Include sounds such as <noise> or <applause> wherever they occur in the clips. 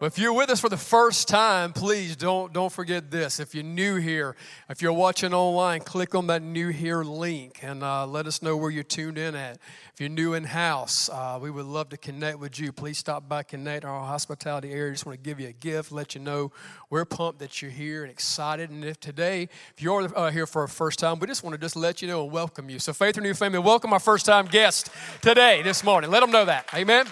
Well, if you're with us for the first time, please don't, don't forget this. If you're new here, if you're watching online, click on that new here link and uh, let us know where you're tuned in at. If you're new in house, uh, we would love to connect with you. Please stop by Connect, our hospitality area. Just want to give you a gift, let you know we're pumped that you're here and excited. And if today, if you're uh, here for a first time, we just want to just let you know and welcome you. So, Faith Renewed Family, welcome our first time guest today, this morning. Let them know that. Amen.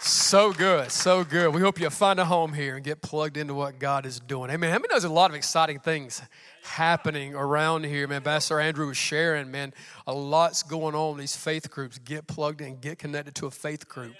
So good, so good. We hope you find a home here and get plugged into what God is doing. Amen. How many knows a lot of exciting things happening around here, man? Pastor Andrew was sharing, man. A lot's going on in these faith groups. Get plugged in, get connected to a faith group.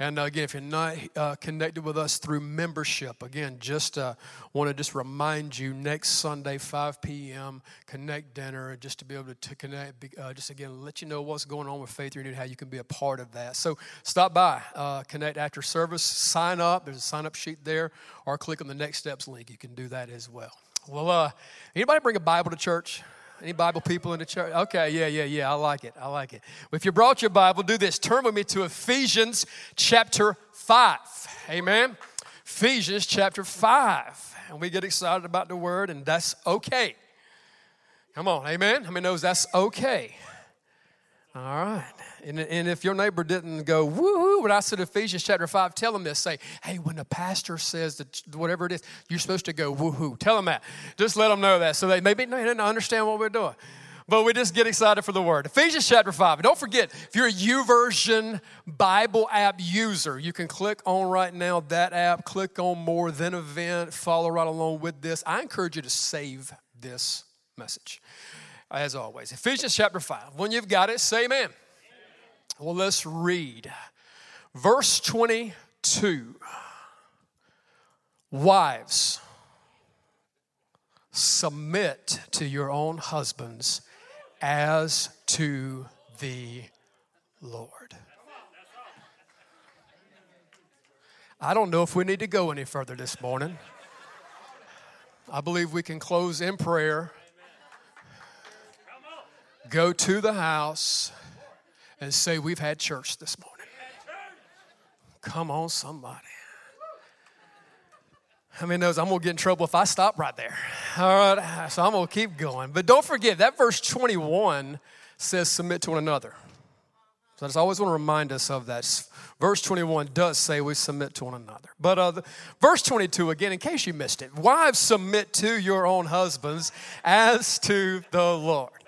And again, if you're not uh, connected with us through membership, again, just uh, want to just remind you next Sunday, 5 p.m., connect dinner, just to be able to, to connect, uh, just again, let you know what's going on with Faith Renewed, how you can be a part of that. So stop by, uh, connect after service, sign up. There's a sign up sheet there, or click on the next steps link. You can do that as well. Well, uh, anybody bring a Bible to church? Any Bible people in the church? Okay, yeah, yeah, yeah. I like it. I like it. If you brought your Bible, do this. Turn with me to Ephesians chapter 5. Amen. Ephesians chapter 5. And we get excited about the word, and that's okay. Come on, amen. How many knows that's okay? All right. And, and if your neighbor didn't go, woohoo, when I said Ephesians chapter 5, tell them this. Say, hey, when the pastor says that whatever it is, you're supposed to go, woohoo. Tell them that. Just let them know that. So they maybe they didn't understand what we're doing. But we just get excited for the word. Ephesians chapter 5. And don't forget, if you're a YouVersion Bible app user, you can click on right now that app, click on more, then event, follow right along with this. I encourage you to save this message as always. Ephesians chapter 5. When you've got it, say amen. amen. Well, let's read. Verse 22. Wives, submit to your own husbands as to the Lord. I don't know if we need to go any further this morning. I believe we can close in prayer go to the house and say, We've had church this morning. Come on, somebody. I mean, knows I'm gonna get in trouble if I stop right there. All right, so I'm gonna keep going. But don't forget that verse 21 says submit to one another. So I just always want to remind us of that. Verse 21 does say we submit to one another. But uh, the, verse 22, again, in case you missed it, wives submit to your own husbands as to the Lord.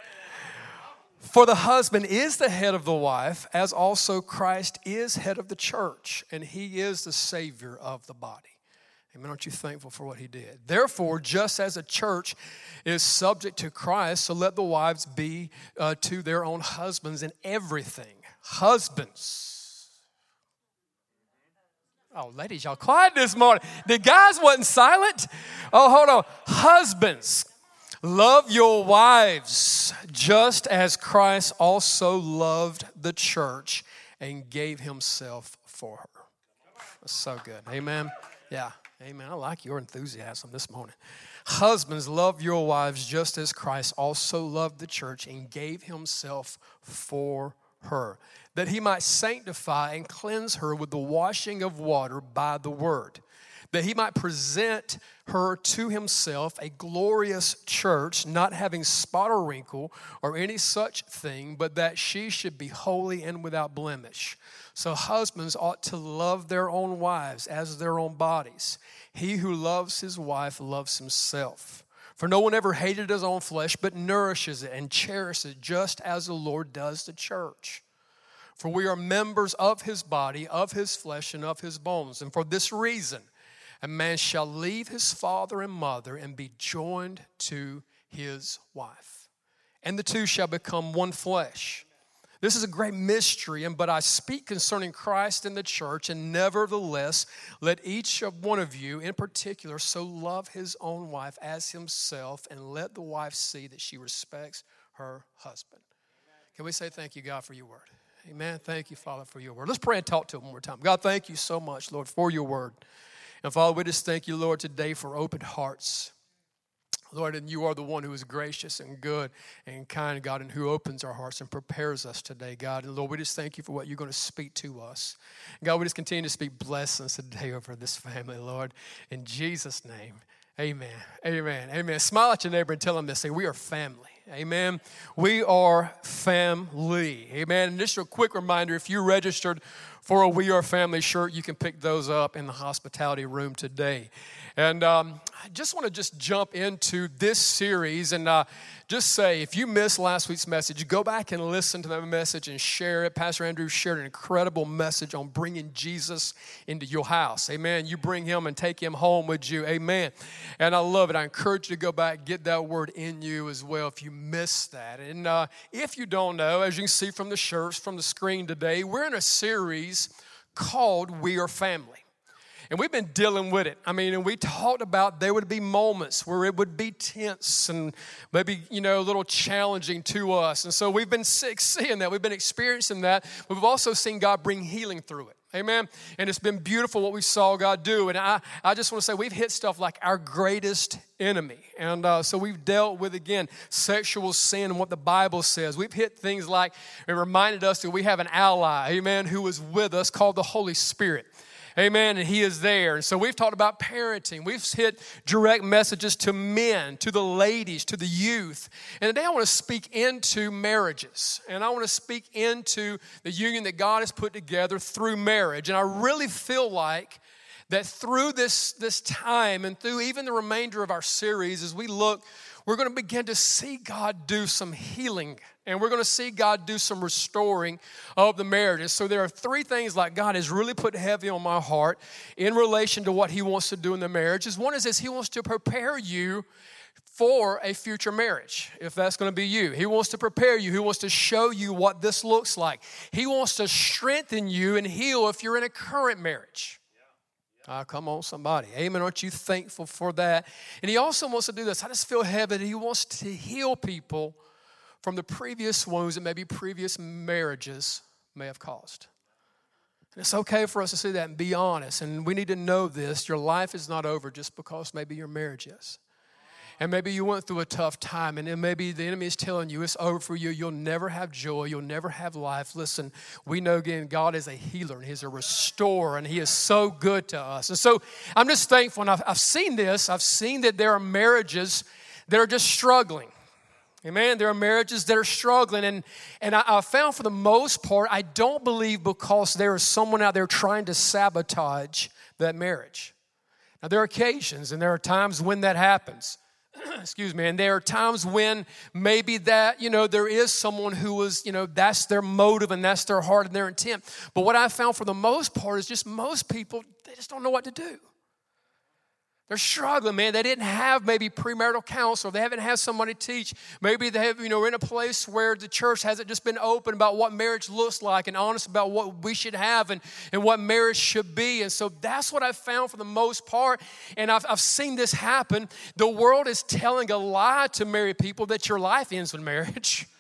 For the husband is the head of the wife, as also Christ is head of the church, and he is the Savior of the body. Amen. Aren't you thankful for what he did? Therefore, just as a church is subject to Christ, so let the wives be uh, to their own husbands in everything. Husbands. Oh, ladies, y'all quiet this morning. The guys wasn't silent. Oh, hold on. Husbands, Love your wives just as Christ also loved the church and gave himself for her. That's so good. Amen. Yeah. Amen. I like your enthusiasm this morning. Husbands, love your wives just as Christ also loved the church and gave himself for her, that he might sanctify and cleanse her with the washing of water by the word that he might present her to himself a glorious church, not having spot or wrinkle or any such thing, but that she should be holy and without blemish. So husbands ought to love their own wives as their own bodies. He who loves his wife loves himself. For no one ever hated his own flesh, but nourishes it and cherishes it, just as the Lord does the church. For we are members of his body, of his flesh, and of his bones. And for this reason, a man shall leave his father and mother and be joined to his wife, and the two shall become one flesh. This is a great mystery, and but I speak concerning Christ and the church, and nevertheless, let each of one of you in particular so love his own wife as himself, and let the wife see that she respects her husband. Can we say thank you, God, for your word? Amen. Thank you, Father, for your word. Let's pray and talk to him one more time. God, thank you so much, Lord, for your word. And Father, we just thank you, Lord, today for open hearts. Lord, and you are the one who is gracious and good and kind, God, and who opens our hearts and prepares us today, God. And Lord, we just thank you for what you're going to speak to us. God, we just continue to speak blessings today over this family, Lord. In Jesus' name, amen. Amen. Amen. Smile at your neighbor and tell them this. Say, we are family. Amen. We are family. Amen. And just a quick reminder if you registered for a We Are Family shirt, you can pick those up in the hospitality room today. And um, I just want to just jump into this series and uh, just say if you missed last week's message, go back and listen to that message and share it. Pastor Andrew shared an incredible message on bringing Jesus into your house. Amen. You bring him and take him home with you. Amen. And I love it. I encourage you to go back, get that word in you as well if you missed that. And uh, if you don't know, as you can see from the shirts, from the screen today, we're in a series called We Are Family. And we've been dealing with it. I mean, and we talked about there would be moments where it would be tense and maybe, you know, a little challenging to us. And so we've been seeing that. We've been experiencing that. We've also seen God bring healing through it. Amen. And it's been beautiful what we saw God do. And I, I just want to say we've hit stuff like our greatest enemy. And uh, so we've dealt with, again, sexual sin and what the Bible says. We've hit things like it reminded us that we have an ally, amen, who is with us called the Holy Spirit. Amen. And He is there. And so we've talked about parenting. We've hit direct messages to men, to the ladies, to the youth. And today I want to speak into marriages. And I want to speak into the union that God has put together through marriage. And I really feel like that through this, this time and through even the remainder of our series, as we look, we're going to begin to see God do some healing and we're going to see God do some restoring of the marriages. So there are three things like God has really put heavy on my heart in relation to what He wants to do in the marriages. One is this He wants to prepare you for a future marriage, if that's going to be you. He wants to prepare you. He wants to show you what this looks like. He wants to strengthen you and heal if you're in a current marriage. Ah, come on, somebody. Amen. Aren't you thankful for that? And he also wants to do this. I just feel heavy. He wants to heal people from the previous wounds that maybe previous marriages may have caused. And it's okay for us to see that and be honest. And we need to know this your life is not over just because maybe your marriage is. And maybe you went through a tough time, and maybe the enemy is telling you it's over for you. You'll never have joy. You'll never have life. Listen, we know again, God is a healer and He's a restorer, and He is so good to us. And so I'm just thankful. And I've, I've seen this. I've seen that there are marriages that are just struggling. Amen. There are marriages that are struggling. And, and I, I, found for the most part, I don't believe because there is someone out there trying to sabotage that marriage. Now, there are occasions and there are times when that happens. <clears throat> Excuse me. And there are times when maybe that, you know, there is someone who was, you know, that's their motive and that's their heart and their intent. But what I found for the most part is just most people, they just don't know what to do. They're struggling, man. They didn't have maybe premarital counsel. They haven't had somebody teach. Maybe they have, you know, in a place where the church hasn't just been open about what marriage looks like and honest about what we should have and, and what marriage should be. And so that's what I've found for the most part. And I've, I've seen this happen. The world is telling a lie to married people that your life ends with marriage. <laughs>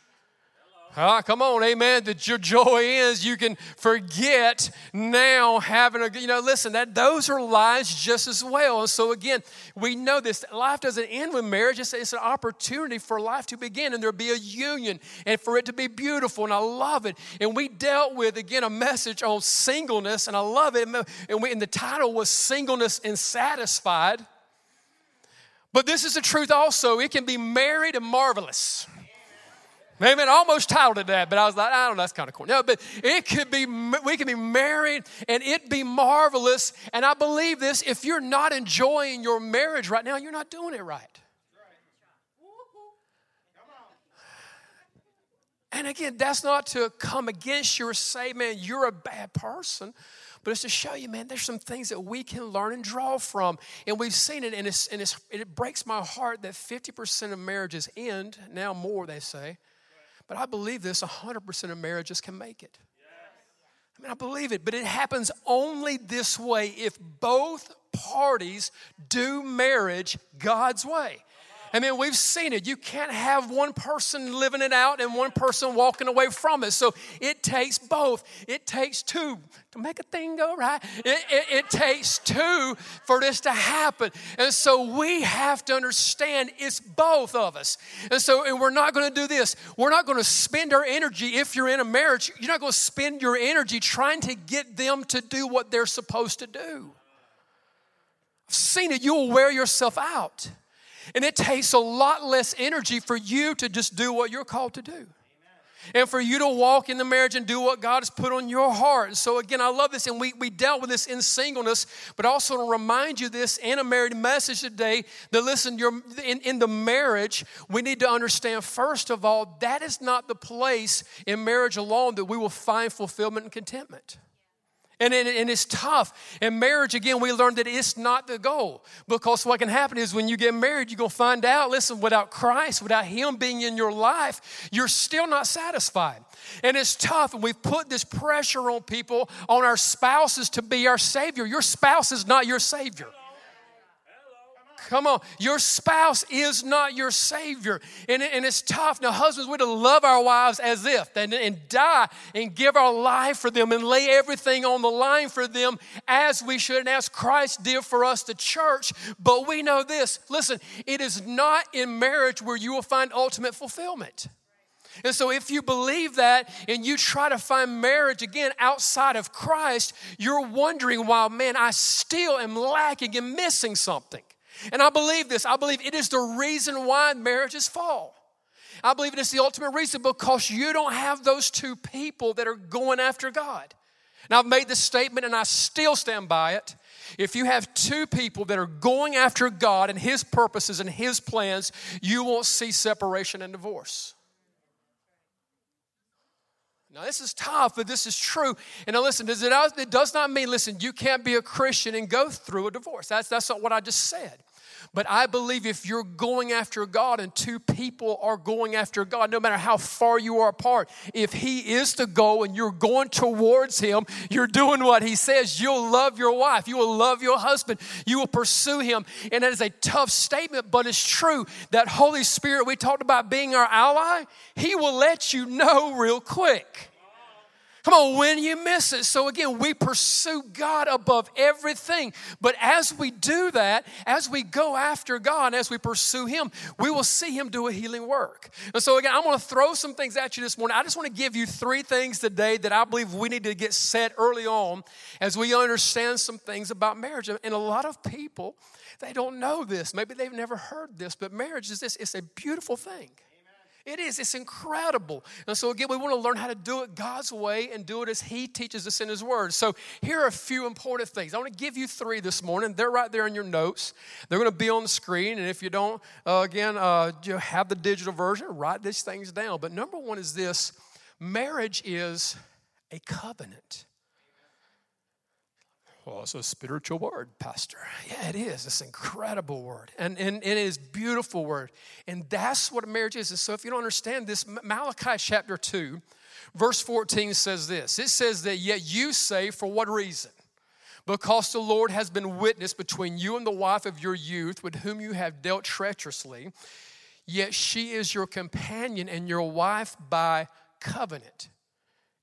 Ah, come on, amen. That your joy is you can forget now having a, you know, listen, that those are lies just as well. And so again, we know this. Life doesn't end with marriage. It's, it's an opportunity for life to begin and there'll be a union and for it to be beautiful. And I love it. And we dealt with, again, a message on singleness, and I love it. And, we, and the title was Singleness and Satisfied. But this is the truth also. It can be married and marvelous. Amen. I almost titled it that, but I was like, I don't know, that's kind of cool. No, but it could be, we can be married and it be marvelous. And I believe this if you're not enjoying your marriage right now, you're not doing it right. And again, that's not to come against you or say, man, you're a bad person, but it's to show you, man, there's some things that we can learn and draw from. And we've seen it, and, it's, and it's, it breaks my heart that 50% of marriages end, now more, they say, But I believe this 100% of marriages can make it. I mean, I believe it, but it happens only this way if both parties do marriage God's way. I mean, we've seen it. You can't have one person living it out and one person walking away from it. So it takes both. It takes two to make a thing go right. It, it, it takes two for this to happen. And so we have to understand it's both of us. And so and we're not going to do this. We're not going to spend our energy, if you're in a marriage, you're not going to spend your energy trying to get them to do what they're supposed to do. I've seen it. You'll wear yourself out. And it takes a lot less energy for you to just do what you're called to do. And for you to walk in the marriage and do what God has put on your heart. So, again, I love this. And we, we dealt with this in singleness, but also to remind you this in a married message today that listen, you're, in, in the marriage, we need to understand, first of all, that is not the place in marriage alone that we will find fulfillment and contentment. And, and, and, it's tough. In marriage, again, we learned that it's not the goal. Because what can happen is when you get married, you're going to find out listen, without Christ, without Him being in your life, you're still not satisfied. And it's tough. And we've put this pressure on people, on our spouses to be our Savior. Your spouse is not your Savior. Come on. Your spouse is not your Savior. And, and it's tough. Now, husbands, we're to love our wives as if and, and die and give our life for them and lay everything on the line for them as we should and as Christ did for us, the church. But we know this listen, it is not in marriage where you will find ultimate fulfillment. And so, if you believe that and you try to find marriage again outside of Christ, you're wondering why, man, I still am lacking and missing something. And I believe this. I believe it is the reason why marriages fall. I believe it is the ultimate reason because you don't have those two people that are going after God. And I've made this statement and I still stand by it. If you have two people that are going after God and His purposes and His plans, you won't see separation and divorce. Now, this is tough, but this is true. And now, listen, does it, it does not mean, listen, you can't be a Christian and go through a divorce. That's, that's not what I just said. But I believe if you're going after God and two people are going after God, no matter how far you are apart, if He is the goal and you're going towards Him, you're doing what He says, you'll love your wife, you will love your husband, you will pursue Him. And that is a tough statement, but it's true. That Holy Spirit, we talked about being our ally, He will let you know real quick. Come on, when you miss it. So again, we pursue God above everything. But as we do that, as we go after God, as we pursue Him, we will see Him do a healing work. And so again, I'm going to throw some things at you this morning. I just want to give you three things today that I believe we need to get set early on as we understand some things about marriage. And a lot of people, they don't know this. Maybe they've never heard this, but marriage is this, it's a beautiful thing. It is. It's incredible. And so, again, we want to learn how to do it God's way and do it as He teaches us in His Word. So, here are a few important things. I want to give you three this morning. They're right there in your notes. They're going to be on the screen. And if you don't, uh, again, uh, you have the digital version, write these things down. But number one is this marriage is a covenant. Well, it's a spiritual word, Pastor. Yeah, it is. It's an incredible word. And, and, and it is beautiful word. And that's what a marriage is. And so if you don't understand this, Malachi chapter 2, verse 14 says this. It says that yet you say, for what reason? Because the Lord has been witness between you and the wife of your youth, with whom you have dealt treacherously, yet she is your companion and your wife by covenant.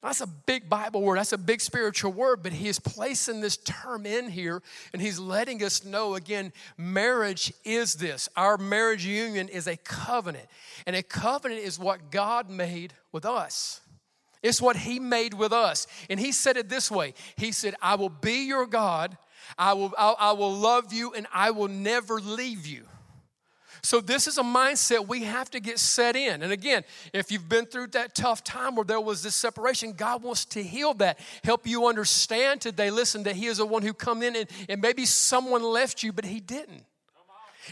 That's a big Bible word. That's a big spiritual word, but he is placing this term in here and he's letting us know again marriage is this. Our marriage union is a covenant, and a covenant is what God made with us. It's what he made with us. And he said it this way He said, I will be your God, I will, I, I will love you, and I will never leave you. So, this is a mindset we have to get set in. And again, if you've been through that tough time where there was this separation, God wants to heal that, help you understand today. Listen, that He is the one who come in and, and maybe someone left you, but He didn't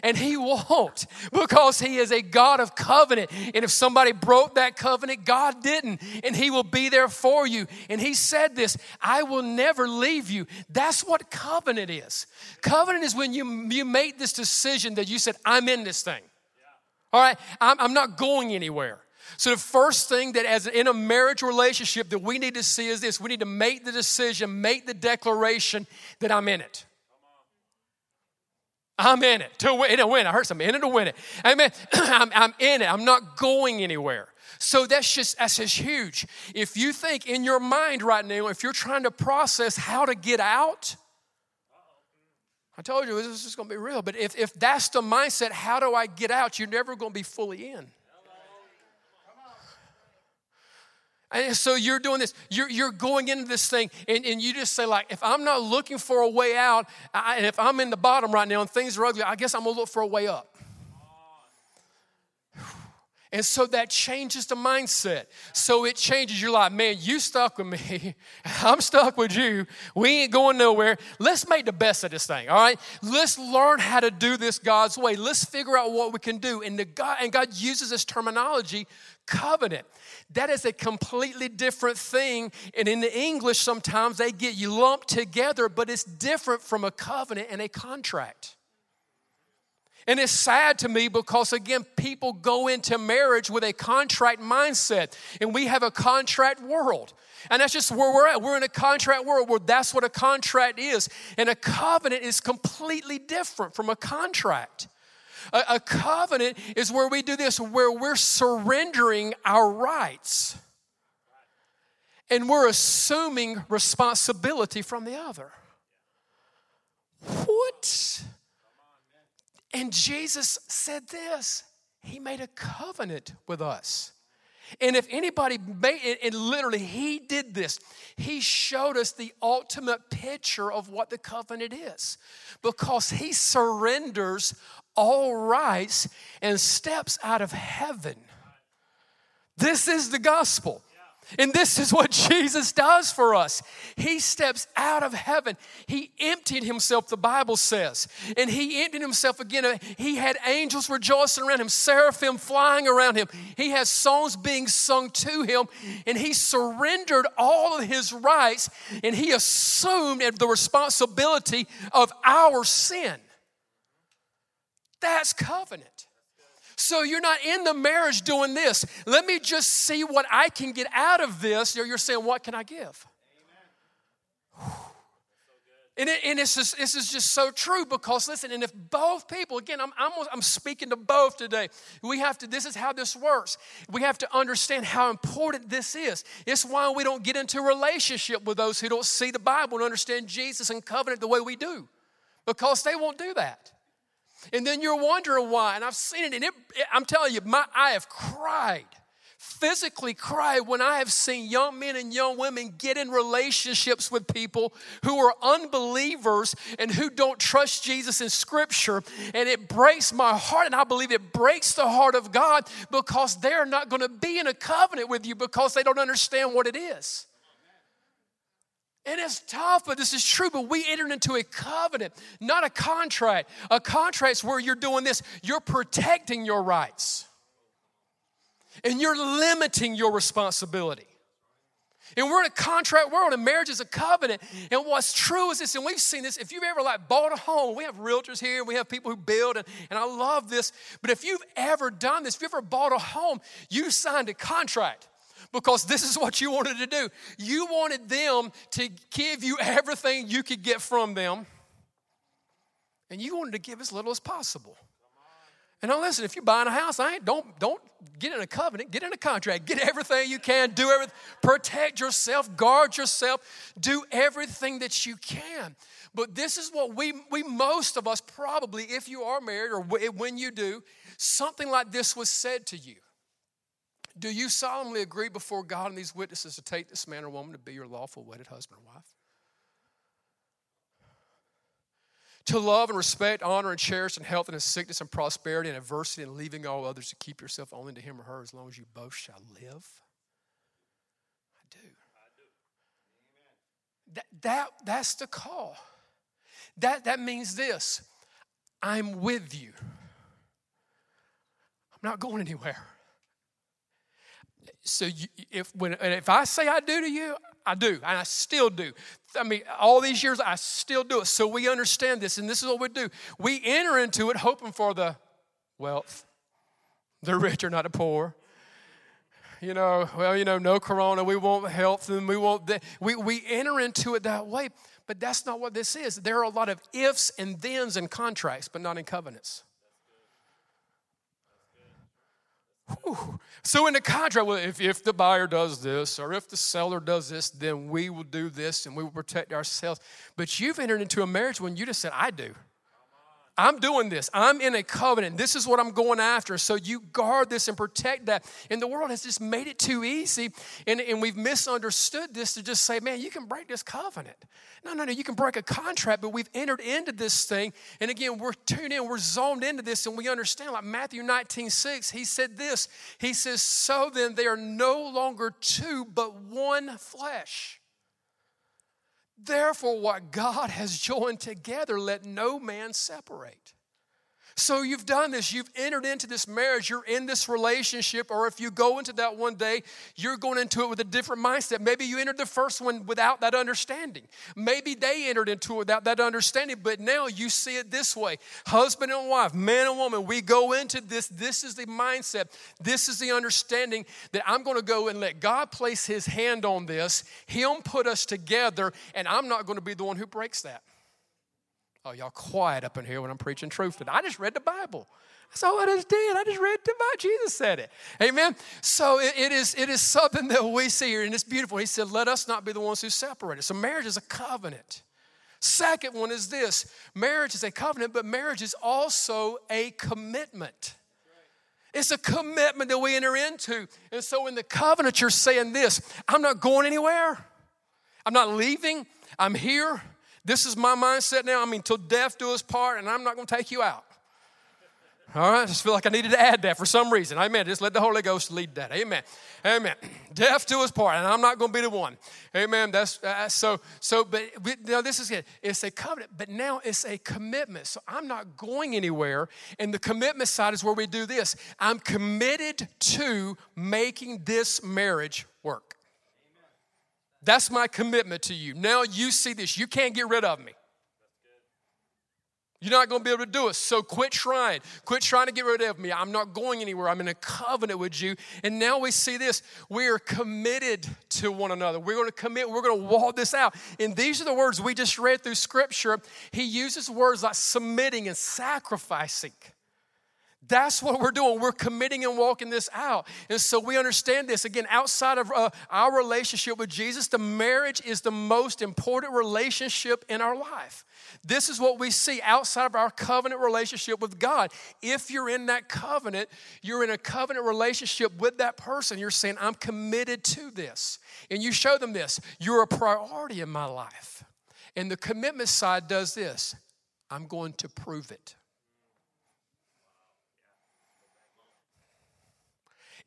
and he won't because he is a God of covenant. And if somebody broke that covenant, God didn't, and he will be there for you. And he said this I will never leave you. That's what covenant is. Covenant is when you, you make this decision that you said, I'm in this thing. All right, I'm, I'm not going anywhere. So the first thing that as in a marriage relationship that we need to see is this. We need to make the decision, make the declaration that I'm in it. I'm in it to win. To win. I heard some in it to win it. Amen. <clears throat> I'm, I'm in it. I'm not going anywhere. So that's just that's just huge. If you think in your mind right now, if you're trying to process how to get out, I told you this is going to be real. But if, if that's the mindset, how do I get out? You're never going to be fully in. And so you're doing this, you're, you're going into this thing, and, and you just say, like, if I'm not looking for a way out, I, and if I'm in the bottom right now and things are ugly, I guess I'm gonna look for a way up. <sighs> And so that changes the mindset. So it changes. your life. man, you stuck with me. <laughs> I'm stuck with you. We ain't going nowhere. Let's make the best of this thing, all right? Let's learn how to do this God's way. Let's figure out what we can do. And, the God, and God uses this terminology covenant. That is a completely different thing. And in the English, sometimes they get you lumped together, but it's different from a covenant and a contract. And it's sad to me because, again, people go into marriage with a contract mindset, and we have a contract world. And that's just where we're at. We're in a contract world where that's what a contract is. And a covenant is completely different from a contract. A, a covenant is where we do this, where we're surrendering our rights and we're assuming responsibility from the other. What? And Jesus said this He made a covenant with us. And if anybody made it, and literally he did this, he showed us the ultimate picture of what the covenant is because he surrenders all rights and steps out of heaven. This is the gospel. And this is what <laughs> Jesus does for us. He steps out of heaven. He emptied himself, the Bible says. And he emptied himself again. He had angels rejoicing around him, seraphim flying around him. He has songs being sung to him. And he surrendered all of his rights and he assumed the responsibility of our sin. That's covenant. So you're not in the marriage doing this. Let me just see what I can get out of this. You're saying, What can I give? And, it, and it's just, this is just so true because listen, and if both people, again, I'm, I'm, I'm speaking to both today, we have to, this is how this works. We have to understand how important this is. It's why we don't get into relationship with those who don't see the Bible and understand Jesus and covenant the way we do because they won't do that. And then you're wondering why. And I've seen it, and it, I'm telling you, my, I have cried, physically cried when I have seen young men and young women get in relationships with people who are unbelievers and who don't trust Jesus in Scripture. And it breaks my heart, and I believe it breaks the heart of God because they're not going to be in a covenant with you because they don't understand what it is. And it's tough, but this is true. But we entered into a covenant, not a contract. A contract is where you're doing this, you're protecting your rights, and you're limiting your responsibility. And we're in a contract world, and marriage is a covenant. And what's true is this, and we've seen this. If you've ever like bought a home, we have realtors here, we have people who build, and, and I love this. But if you've ever done this, if you've ever bought a home, you signed a contract because this is what you wanted to do. You wanted them to give you everything you could get from them, and you wanted to give as little as possible. And now listen, if you're buying a house, I ain't don't don't get in a covenant, get in a contract, get everything you can, do everything, protect yourself, guard yourself, do everything that you can. But this is what we we most of us probably, if you are married or when you do, something like this was said to you. Do you solemnly agree before God and these witnesses to take this man or woman to be your lawful wedded husband or wife? To love and respect, honor and cherish in health and sickness and prosperity and adversity and leaving all others to keep yourself only to him or her as long as you both shall live? I do. I do. That, that, that's the call. That, that means this I'm with you. I'm not going anywhere so you, if when if I say I do to you, I do, and I still do. I mean, all these years I still do it. So we understand this, and this is what we do. We enter into it hoping for the wealth, the rich are not the poor. you know, well, you know, no corona, we want health, and we want that. We, we enter into it that way, but that's not what this is. There are a lot of ifs and thens in contracts, but not in covenants. Whew. So in the contract, well, if, if the buyer does this or if the seller does this, then we will do this and we will protect ourselves. But you've entered into a marriage when you just said, I do. I'm doing this. I'm in a covenant. This is what I'm going after. So you guard this and protect that. And the world has just made it too easy. And, and we've misunderstood this to just say, man, you can break this covenant. No, no, no. You can break a contract, but we've entered into this thing. And again, we're tuned in, we're zoned into this, and we understand. Like Matthew 19, 6, he said this. He says, So then they are no longer two, but one flesh. Therefore, what God has joined together, let no man separate. So you've done this, you've entered into this marriage, you're in this relationship, or if you go into that one day, you're going into it with a different mindset. Maybe you entered the first one without that understanding. Maybe they entered into it without that understanding, but now you see it this way. Husband and wife, man and woman, we go into this. This is the mindset, this is the understanding that I'm going to go and let God place his hand on this, him put us together, and I'm not going to be the one who breaks that. Oh, y'all quiet up in here when I'm preaching truth. I just read the Bible. That's all I just did. I just read the Bible. Jesus said it. Amen. So it, it is it is something that we see here, and it's beautiful. He said, "Let us not be the ones who separate." So marriage is a covenant. Second one is this: marriage is a covenant, but marriage is also a commitment. It's a commitment that we enter into. And so in the covenant, you're saying this I'm not going anywhere. I'm not leaving. I'm here. This is my mindset now. I mean, till death do us part, and I'm not going to take you out. All right, I just feel like I needed to add that for some reason. Amen. Just let the Holy Ghost lead that. Amen. Amen. Death to his part, and I'm not going to be the one. Amen. That's uh, so. So, but you know, this is it. It's a covenant, but now it's a commitment. So I'm not going anywhere, and the commitment side is where we do this. I'm committed to making this marriage work. That's my commitment to you. Now you see this. You can't get rid of me. You're not going to be able to do it. So quit trying. Quit trying to get rid of me. I'm not going anywhere. I'm in a covenant with you. And now we see this. We are committed to one another. We're going to commit. We're going to walk this out. And these are the words we just read through Scripture. He uses words like submitting and sacrificing. That's what we're doing. We're committing and walking this out. And so we understand this. Again, outside of uh, our relationship with Jesus, the marriage is the most important relationship in our life. This is what we see outside of our covenant relationship with God. If you're in that covenant, you're in a covenant relationship with that person. You're saying, I'm committed to this. And you show them this. You're a priority in my life. And the commitment side does this I'm going to prove it.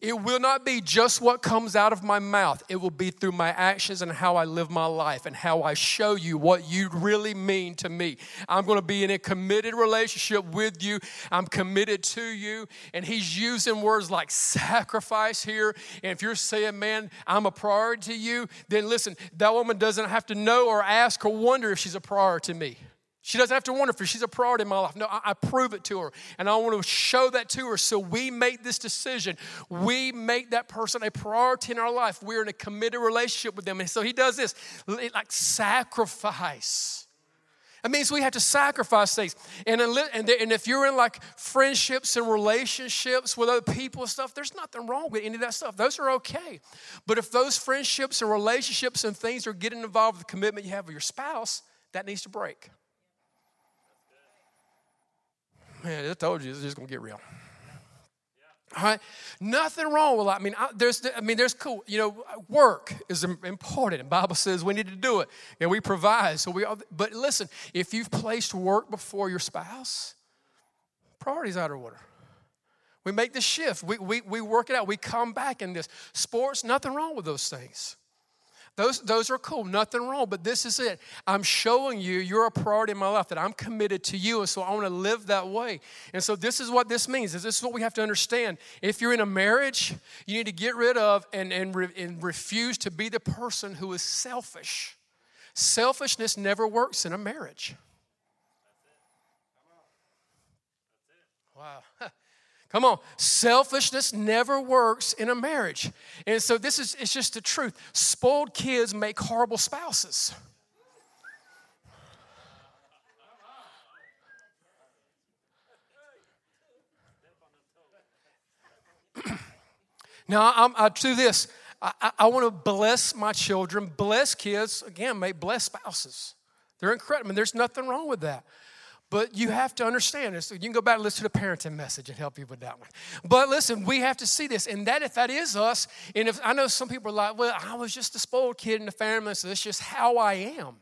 It will not be just what comes out of my mouth. It will be through my actions and how I live my life and how I show you what you really mean to me. I'm going to be in a committed relationship with you. I'm committed to you. And he's using words like sacrifice here. And if you're saying, man, I'm a priority to you, then listen, that woman doesn't have to know or ask or wonder if she's a priority to me. She doesn't have to wonder if she's a priority in my life. No, I, I, prove it to her. And I want to show that to her. So we make this decision. We make that person a priority in our life. We're in a committed relationship with them. And so he does this like sacrifice. It means we have to sacrifice things. And, and if you're in like friendships and relationships with other people and stuff, there's nothing wrong with any of that stuff. Those are okay. But if those friendships and relationships and things are getting involved with the commitment you have with your spouse, that needs to break. Man, I told you, it's just gonna get real. All right, nothing wrong with. I mean, I, there's, I mean, there's cool. You know, work is important. The Bible says we need to do it, and we provide. So we, but listen, if you've placed work before your spouse, priorities out of order. We make the shift. We, we, we work it out. We come back in this. Sports, nothing wrong with those things. Those, those are cool, nothing wrong, but this is it. I'm showing you you're a priority in my life, that I'm committed to you, and so I want to live that way. And so this is what this means. Is this is what we have to understand. If you're in a marriage, you need to get rid of and, and, re, and refuse to be the person who is selfish. Selfishness never works in a marriage. Wow. <laughs> Come on. Selfishness never works in a marriage. And so this is it's just the truth. Spoiled kids make horrible spouses. <clears throat> now, I'm, I do this. I, I, I want to bless my children, bless kids, again, make bless spouses. They're incredible. I mean, there's nothing wrong with that. But you have to understand this. You can go back and listen to the parenting message and help you with that one. But listen, we have to see this. And that if that is us, and if I know some people are like, well, I was just a spoiled kid in the family, so that's just how I am.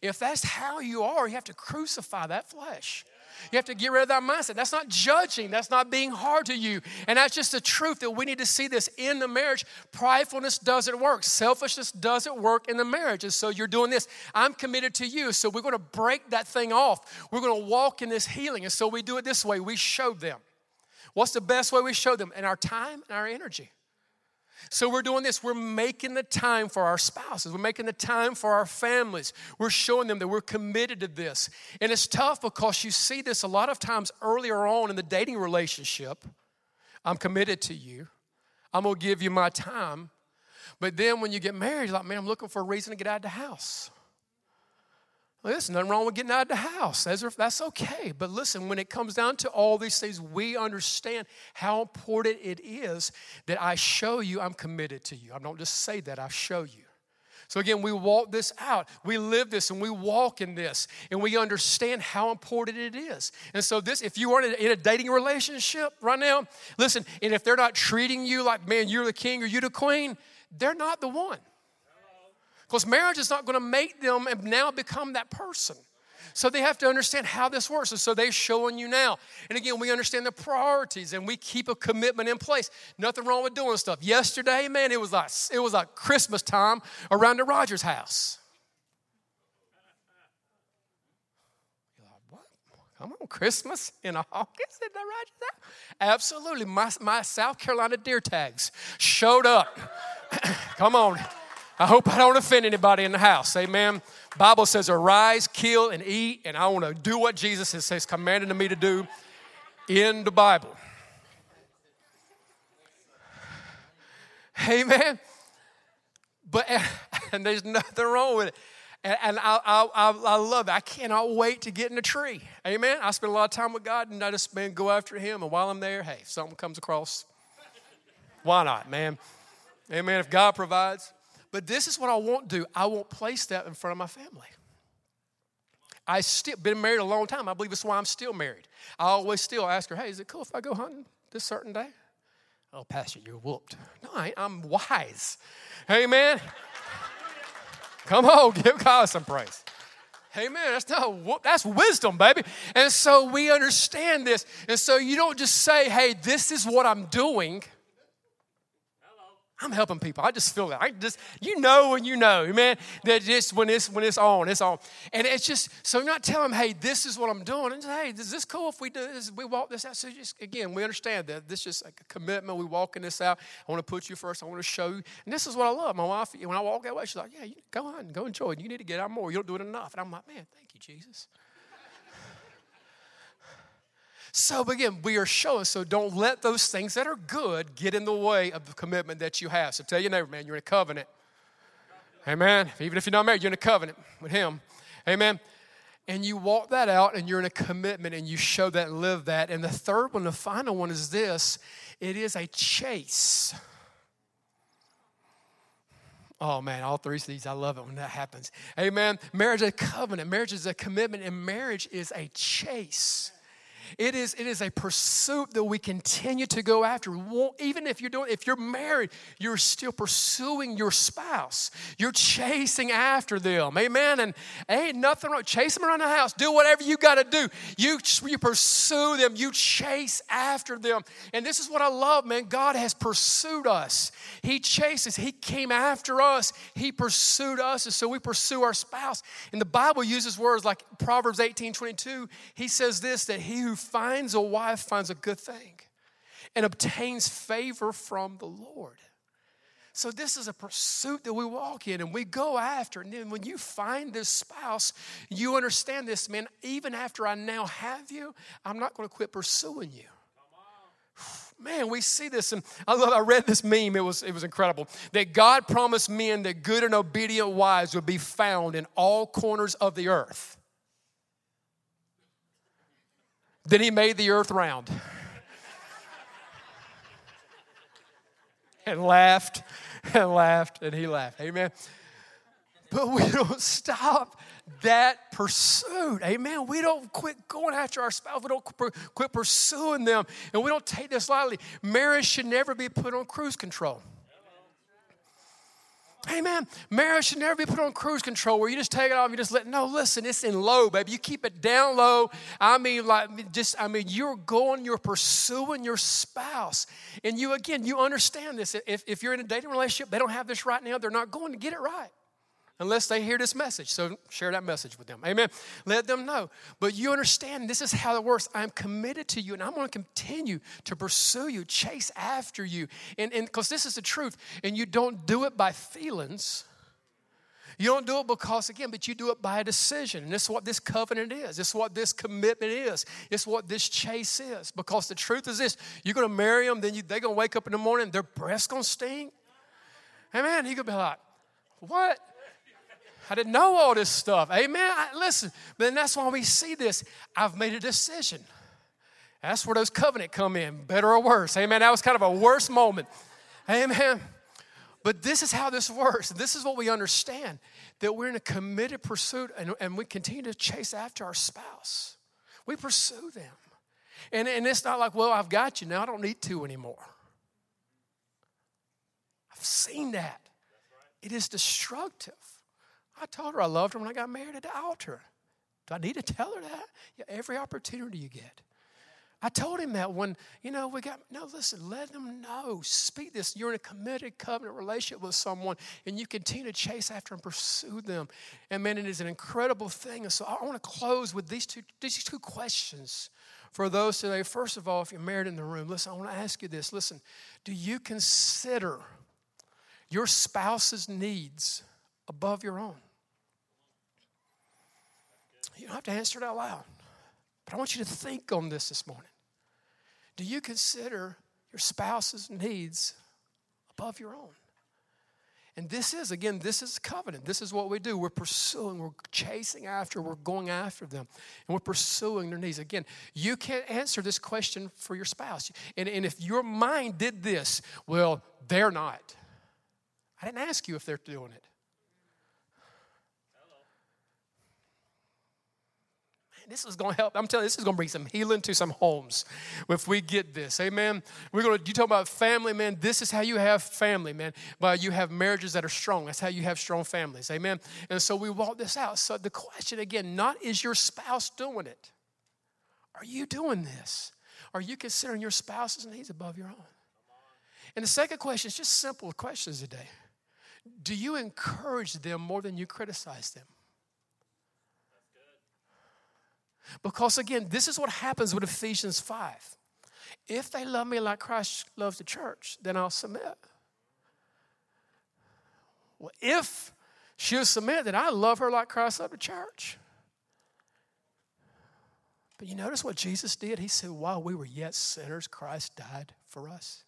If that's how you are, you have to crucify that flesh. You have to get rid of that mindset. That's not judging, that's not being hard to you. And that's just the truth that we need to see this in the marriage. Pridefulness doesn't work, selfishness doesn't work in the marriage. And so you're doing this. I'm committed to you. So we're going to break that thing off. We're going to walk in this healing. And so we do it this way we show them. What's the best way we show them? In our time and our energy. So we're doing this. We're making the time for our spouses. We're making the time for our families. We're showing them that we're committed to this. And it's tough because you see this a lot of times earlier on in the dating relationship. I'm committed to you. I'm going to give you my time. But then when you get married, like, man, I'm looking for a reason to get out of the house. Listen, nothing wrong with getting out of the house. That's okay. But listen, when it comes down to all these things, we understand how important it is that I show you I'm committed to you. I don't just say that, I show you. So again, we walk this out. We live this and we walk in this and we understand how important it is. And so this, if you are in a dating relationship right now, listen, and if they're not treating you like, man, you're the king or you're the queen, they're not the one. Because marriage is not going to make them and now become that person. So they have to understand how this works. And so they're showing you now. And again, we understand the priorities and we keep a commitment in place. Nothing wrong with doing stuff. Yesterday, man, it was like it was like Christmas time around the Rogers house. You're like, what? Come on, Christmas in August in the Rogers house? Absolutely. My, my South Carolina deer tags showed up. <coughs> Come on. I hope I don't offend anybody in the house. Amen. Bible says, arise, kill, and eat, and I want to do what Jesus has says, commanded me to do in the Bible. Amen. But <laughs> and there's nothing wrong with it. And, and I, I, I, love it. I cannot wait to get in the tree. Amen. I spend a lot of time with God and I just man go after him. And while I'm there, hey, if something comes across, why not, man? Amen. If God provides. But this is what I won't do I won't place that in front of my family. I still been married a long time. I believe that's why I'm still married. I always still ask her, "Hey, is it cool if I go hunting this certain day?" Oh, Pastor, you're whooped. No, I am wise. Hey, Amen. <laughs> Come on, give God some praise. Hey, Amen. That's not whoop, that's wisdom, baby. And so we understand this. And so you don't just say, "Hey, this is what I'm doing." I'm helping people. I just feel that. I just, you know when you know, man, that just when it's when it's on, it's on. And it's just so you're not telling them, hey, this is what I'm doing. And hey, is this cool if we do this? We walk this out. So just again, we understand that this is just like a commitment. We walking this out. I want to put you first. I want to show you. And this is what I love. My wife, when I walk that way, she's like, Yeah, you, go on, go enjoy it. You need to get out more. You don't do it enough. And I'm like, man, thank you, Jesus. So again, we are showing, so don't let those things that are good get in the way of the commitment that you have. So tell your neighbor, man, you're in a covenant. Amen. Even if you're not married, you're in a covenant with him. Amen. And you walk that out and you're in a commitment and you show that and live that. And the third one, the final one is this it is a chase. Oh man, all three of these, I love it when that happens. Amen. Marriage is a covenant, marriage is a commitment, and marriage is a chase. It is, it is a pursuit that we continue to go after. Even if you're doing, if you're married, you're still pursuing your spouse. You're chasing after them. Amen. And ain't nothing wrong. Chase them around the house. Do whatever you got to do. You, you pursue them. You chase after them. And this is what I love, man. God has pursued us. He chases. He came after us. He pursued us. And so we pursue our spouse. And the Bible uses words like Proverbs 18, 22. He says this, that he who finds a wife finds a good thing and obtains favor from the Lord. So, this is a pursuit that we walk in and we go after. And then, when you find this spouse, you understand this, man. Even after I now have you, I'm not going to quit pursuing you. Man, we see this, and I love. I read this meme. It was it was incredible. That God promised men that good and obedient wives would be found in all corners of the earth. Then He made the earth round, and laughed, and laughed, and He laughed. Amen. But we don't stop that pursuit. Amen. We don't quit going after our spouse. We don't quit pursuing them. And we don't take this lightly. Marriage should never be put on cruise control. Amen. Marriage should never be put on cruise control where you just take it off, you just let no, listen, it's in low, baby. You keep it down low. I mean, like just I mean, you're going, you're pursuing your spouse. And you again, you understand this. If, if you're in a dating relationship, they don't have this right now, they're not going to get it right unless they hear this message. So share that message with them. Amen. Let them know. But you understand this is how it works. I'm committed to you and I'm going to continue to pursue you, chase after you. And because this is the truth. And you don't do it by feelings. You don't do it because, again, but you do it by a decision. And this is what this covenant is. This is what this commitment is. It's what this chase is. Because the truth is this you're going to marry them, then you, they're going to wake up in the morning, their breath's going to stink. Amen. You're be like, what? I didn't know all this stuff. Amen. I, listen, then that's why we see this. I've made a decision. That's where those covenant come in, better or worse. Amen. That was kind of a worse moment. Amen. But this is how this works. This is what we understand that we're in a committed pursuit and, and we continue to chase after our spouse. We pursue them. And, and it's not like, well, I've got you now, I don't need to anymore. I've seen that. It is destructive. I told her I loved her when I got married at the altar. Do I need to tell her that? Yeah, every opportunity you get. I told him that when, you know, we got, no, listen, let them know. Speak this. You're in a committed covenant relationship with someone and you continue to chase after and pursue them. And man, it is an incredible thing. And so I want to close with these two, these two questions for those today. First of all, if you're married in the room, listen, I want to ask you this. Listen, do you consider your spouse's needs above your own? You don't have to answer it out loud. But I want you to think on this this morning. Do you consider your spouse's needs above your own? And this is, again, this is covenant. This is what we do. We're pursuing, we're chasing after, we're going after them, and we're pursuing their needs. Again, you can't answer this question for your spouse. And, and if your mind did this, well, they're not. I didn't ask you if they're doing it. This is going to help. I'm telling you, this is going to bring some healing to some homes if we get this. Amen. We're going to, you talk about family, man. This is how you have family, man. But you have marriages that are strong. That's how you have strong families. Amen. And so we walk this out. So the question again, not is your spouse doing it? Are you doing this? Are you considering your spouse's needs above your own? And the second question is just simple questions today. Do you encourage them more than you criticize them? Because again, this is what happens with Ephesians 5. If they love me like Christ loves the church, then I'll submit. Well, if she'll submit, then I love her like Christ loved the church. But you notice what Jesus did? He said, While we were yet sinners, Christ died for us.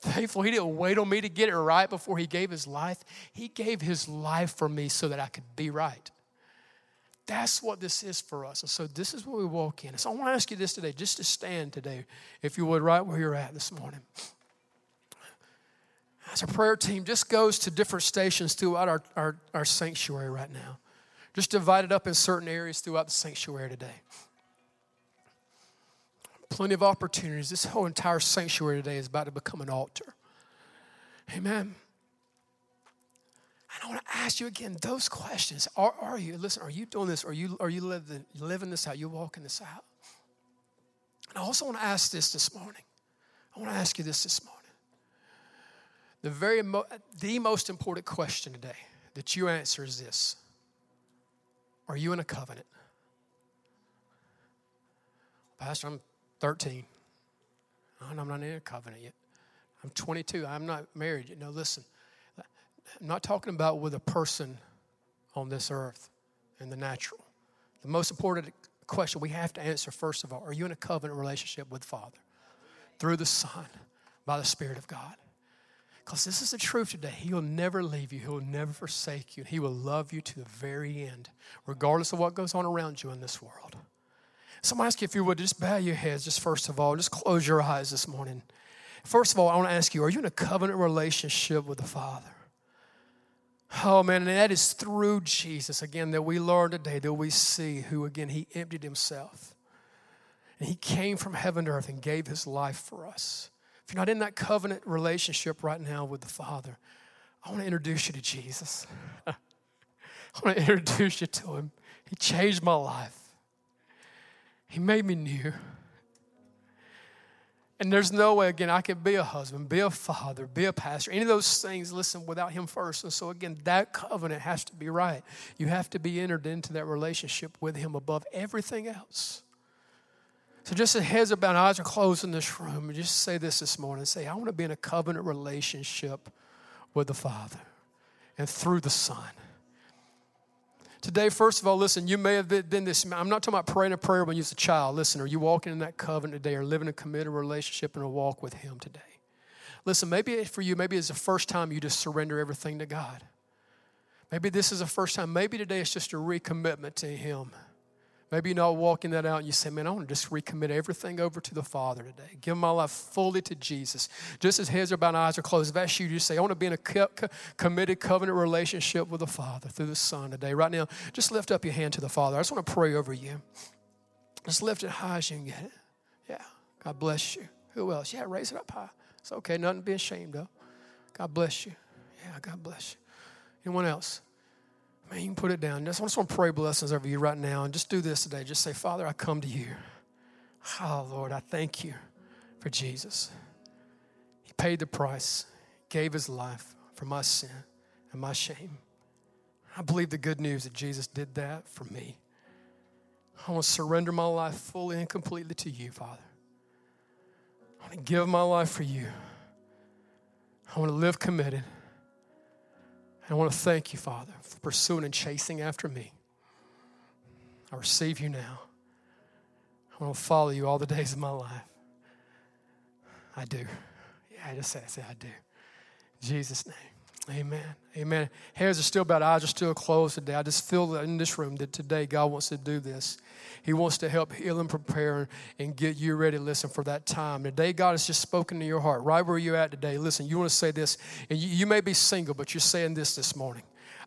Thankful he didn't wait on me to get it right before he gave his life. He gave his life for me so that I could be right. That's what this is for us. And so this is what we walk in. So I want to ask you this today, just to stand today, if you would, right where you're at this morning. As a prayer team just goes to different stations throughout our, our, our sanctuary right now, just divided up in certain areas throughout the sanctuary today. Plenty of opportunities. This whole entire sanctuary today is about to become an altar. Amen. And I want to ask you again those questions. Are, are you, listen, are you doing this? Are you, are you living, living this out? You walking this out? And I also want to ask this this morning. I want to ask you this this morning. The very mo- the most important question today that you answer is this Are you in a covenant? Pastor, I'm 13. I'm not in a covenant yet. I'm 22. I'm not married yet. No, listen. I'm not talking about with a person on this earth in the natural. The most important question we have to answer first of all are you in a covenant relationship with Father? Through the Son, by the Spirit of God. Because this is the truth today. He'll never leave you, He'll never forsake you. He will love you to the very end, regardless of what goes on around you in this world. So I'm ask you if you would just bow your heads, just first of all, just close your eyes this morning. First of all, I want to ask you are you in a covenant relationship with the Father? Oh man, and that is through Jesus, again, that we learn today, that we see who, again, He emptied Himself. And He came from heaven to earth and gave His life for us. If you're not in that covenant relationship right now with the Father, I want to introduce you to Jesus. <laughs> I want to introduce you to Him. He changed my life, He made me new. And there's no way, again, I could be a husband, be a father, be a pastor, any of those things, listen, without him first. And so, again, that covenant has to be right. You have to be entered into that relationship with him above everything else. So, just as heads are bowed, eyes are closed in this room, just say this this morning say, I want to be in a covenant relationship with the Father and through the Son. Today, first of all, listen, you may have been this. I'm not talking about praying a prayer when you was a child. Listen, are you walking in that covenant today or living a committed relationship and a walk with Him today? Listen, maybe for you, maybe it's the first time you just surrender everything to God. Maybe this is the first time. Maybe today it's just a recommitment to Him. Maybe you're not walking that out and you say, Man, I want to just recommit everything over to the Father today. Give my life fully to Jesus. Just as heads are bowed and eyes are closed, if that's you, just say, I want to be in a co- co- committed covenant relationship with the Father through the Son today. Right now, just lift up your hand to the Father. I just want to pray over you. Just lift it high as you can get it. Yeah. God bless you. Who else? Yeah, raise it up high. It's okay. Nothing to be ashamed of. God bless you. Yeah, God bless you. Anyone else? Man, you can put it down. I just want to pray blessings over you right now and just do this today. Just say, Father, I come to you. Oh, Lord, I thank you for Jesus. He paid the price, gave his life for my sin and my shame. I believe the good news that Jesus did that for me. I want to surrender my life fully and completely to you, Father. I want to give my life for you. I want to live committed. I want to thank you, Father, for pursuing and chasing after me. I receive you now. I want to follow you all the days of my life. I do. Yeah, I just say, I say I do. In Jesus' name. Amen. Amen. Heads are still bowed, eyes are still closed today. I just feel in this room that today God wants to do this. He wants to help heal and prepare and get you ready listen for that time. Today, God has just spoken to your heart, right where you're at today. Listen, you want to say this, and you, you may be single, but you're saying this this morning.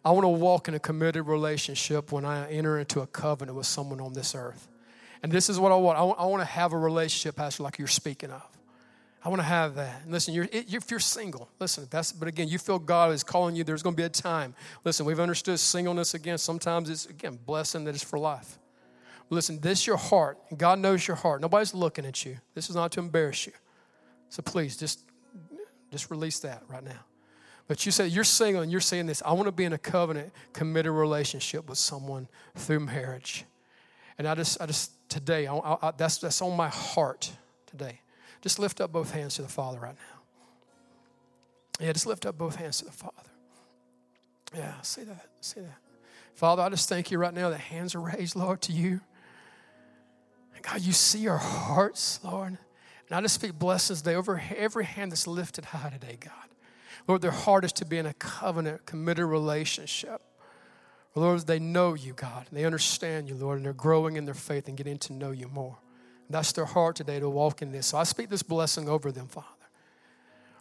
I want to walk in a committed relationship when I enter into a covenant with someone on this earth. And this is what I want. I want, I want to have a relationship, Pastor, like you're speaking of. I want to have that. And listen, you're, if you're single, listen, that's, but again, you feel God is calling you, there's going to be a time. Listen, we've understood singleness again. Sometimes it's, again, blessing that is for life. Listen, this your heart. God knows your heart. Nobody's looking at you. This is not to embarrass you. So please, just, just release that right now. But you say you're single and you're saying this. I want to be in a covenant, committed relationship with someone through marriage. And I just, I just today, I, I, that's that's on my heart today. Just lift up both hands to the Father right now. Yeah, just lift up both hands to the Father. Yeah, see that, see that. Father, I just thank you right now that hands are raised, Lord, to you. God, you see our hearts, Lord. And I just speak blessings today over every hand that's lifted high today, God. Lord, their heart is to be in a covenant, committed relationship. Lord, they know you, God, they understand you, Lord, and they're growing in their faith and getting to know you more. That's their heart today to walk in this. So I speak this blessing over them, Father.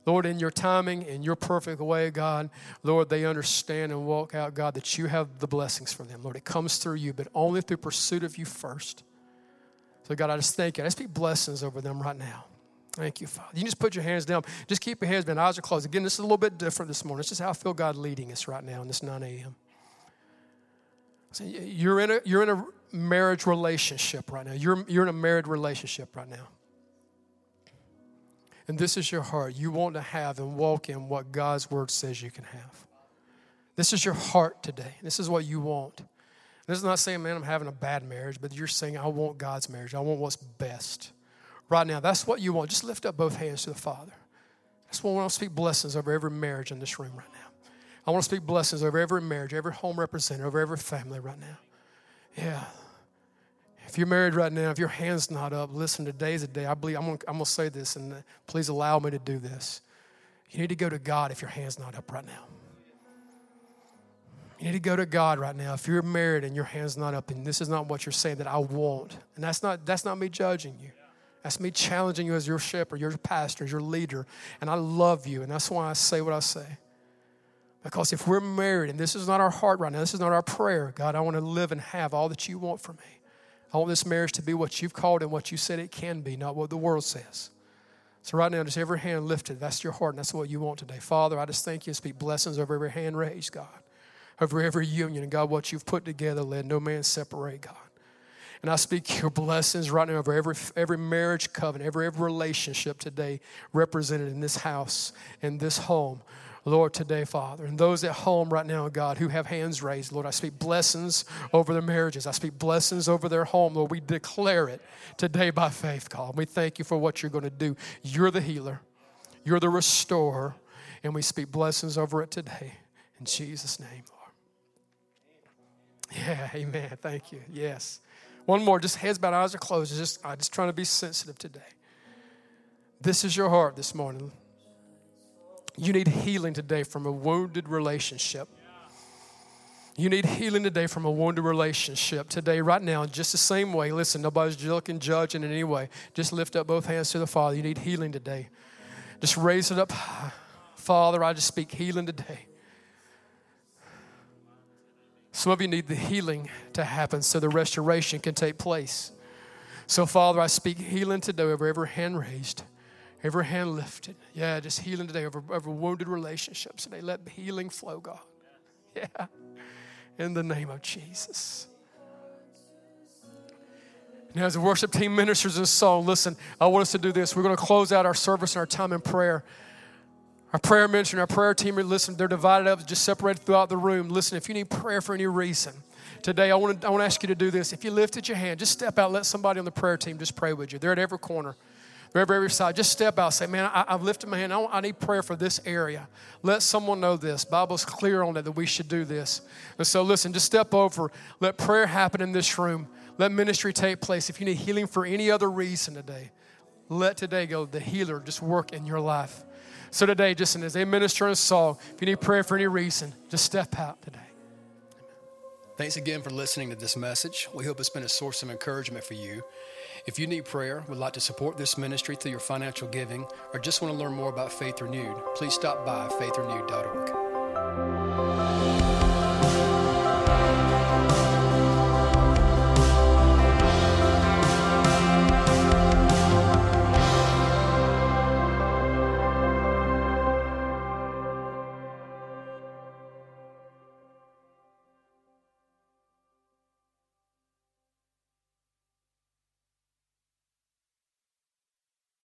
Lord, in your timing, in your perfect way, God, Lord, they understand and walk out, God, that you have the blessings for them. Lord, it comes through you, but only through pursuit of you first. So, God, I just thank you. I speak blessings over them right now. Thank you, Father. You just put your hands down. Just keep your hands down. Eyes are closed. Again, this is a little bit different this morning. It's just how I feel God leading us right now in this 9 a.m. So you're in a you're in a marriage relationship right now. You're you're in a married relationship right now. And this is your heart. You want to have and walk in what God's word says you can have. This is your heart today. This is what you want. This is not saying, man, I'm having a bad marriage, but you're saying, I want God's marriage. I want what's best. Right now, that's what you want. Just lift up both hands to the Father. That's why I want to speak blessings over every marriage in this room right now. I want to speak blessings over every marriage, every home represented, over every family right now. Yeah. If you're married right now, if your hand's not up, listen, today's a day. I believe I'm gonna, I'm gonna say this, and uh, please allow me to do this. You need to go to God if your hand's not up right now. You need to go to God right now. If you're married and your hand's not up, and this is not what you're saying that I want, and that's not that's not me judging you. That's me challenging you as your shepherd, your pastor, your leader, and I love you, and that's why I say what I say. Because if we're married and this is not our heart right now, this is not our prayer, God, I want to live and have all that you want for me. I want this marriage to be what you've called and what you said it can be, not what the world says. So right now, just every hand lifted. That's your heart, and that's what you want today. Father, I just thank you and speak blessings over every hand raised, God over every union. And God, what you've put together, let no man separate, God. And I speak your blessings right now over every, every marriage covenant, every, every relationship today represented in this house, in this home. Lord, today, Father, and those at home right now, God, who have hands raised, Lord, I speak blessings over their marriages. I speak blessings over their home. Lord, we declare it today by faith, God. We thank you for what you're going to do. You're the healer, you're the restorer, and we speak blessings over it today. In Jesus' name, Lord. yeah, amen. Thank you. Yes. One more, just heads bowed, eyes are closed. Just, I'm just trying to be sensitive today. This is your heart this morning. You need healing today from a wounded relationship. You need healing today from a wounded relationship. Today, right now, just the same way. Listen, nobody's looking, judging in any way. Just lift up both hands to the Father. You need healing today. Just raise it up. <sighs> Father, I just speak healing today. Some of you need the healing to happen so the restoration can take place. So, Father, I speak healing today over every hand raised, every hand lifted. Yeah, just healing today over, over wounded relationships today. Let healing flow, God. Yeah. In the name of Jesus. Now, as the worship team ministers in song, listen, I want us to do this. We're going to close out our service and our time in prayer. Our prayer ministry, our prayer team, listen, they're divided up, just separated throughout the room. Listen, if you need prayer for any reason, today I want to, I want to ask you to do this. If you lifted your hand, just step out, let somebody on the prayer team just pray with you. They're at every corner. They're every side. Just step out. Say, man, I, have lifted my hand. I, I, need prayer for this area. Let someone know this. Bible's clear on it that we should do this. And so, listen, just step over. Let prayer happen in this room. Let ministry take place. If you need healing for any other reason today, let today go. The healer just work in your life. So today, just as they minister a song, if you need prayer for any reason, just step out today. Thanks again for listening to this message. We hope it's been a source of encouragement for you. If you need prayer, would like to support this ministry through your financial giving, or just want to learn more about Faith Renewed, please stop by faithrenewed.org.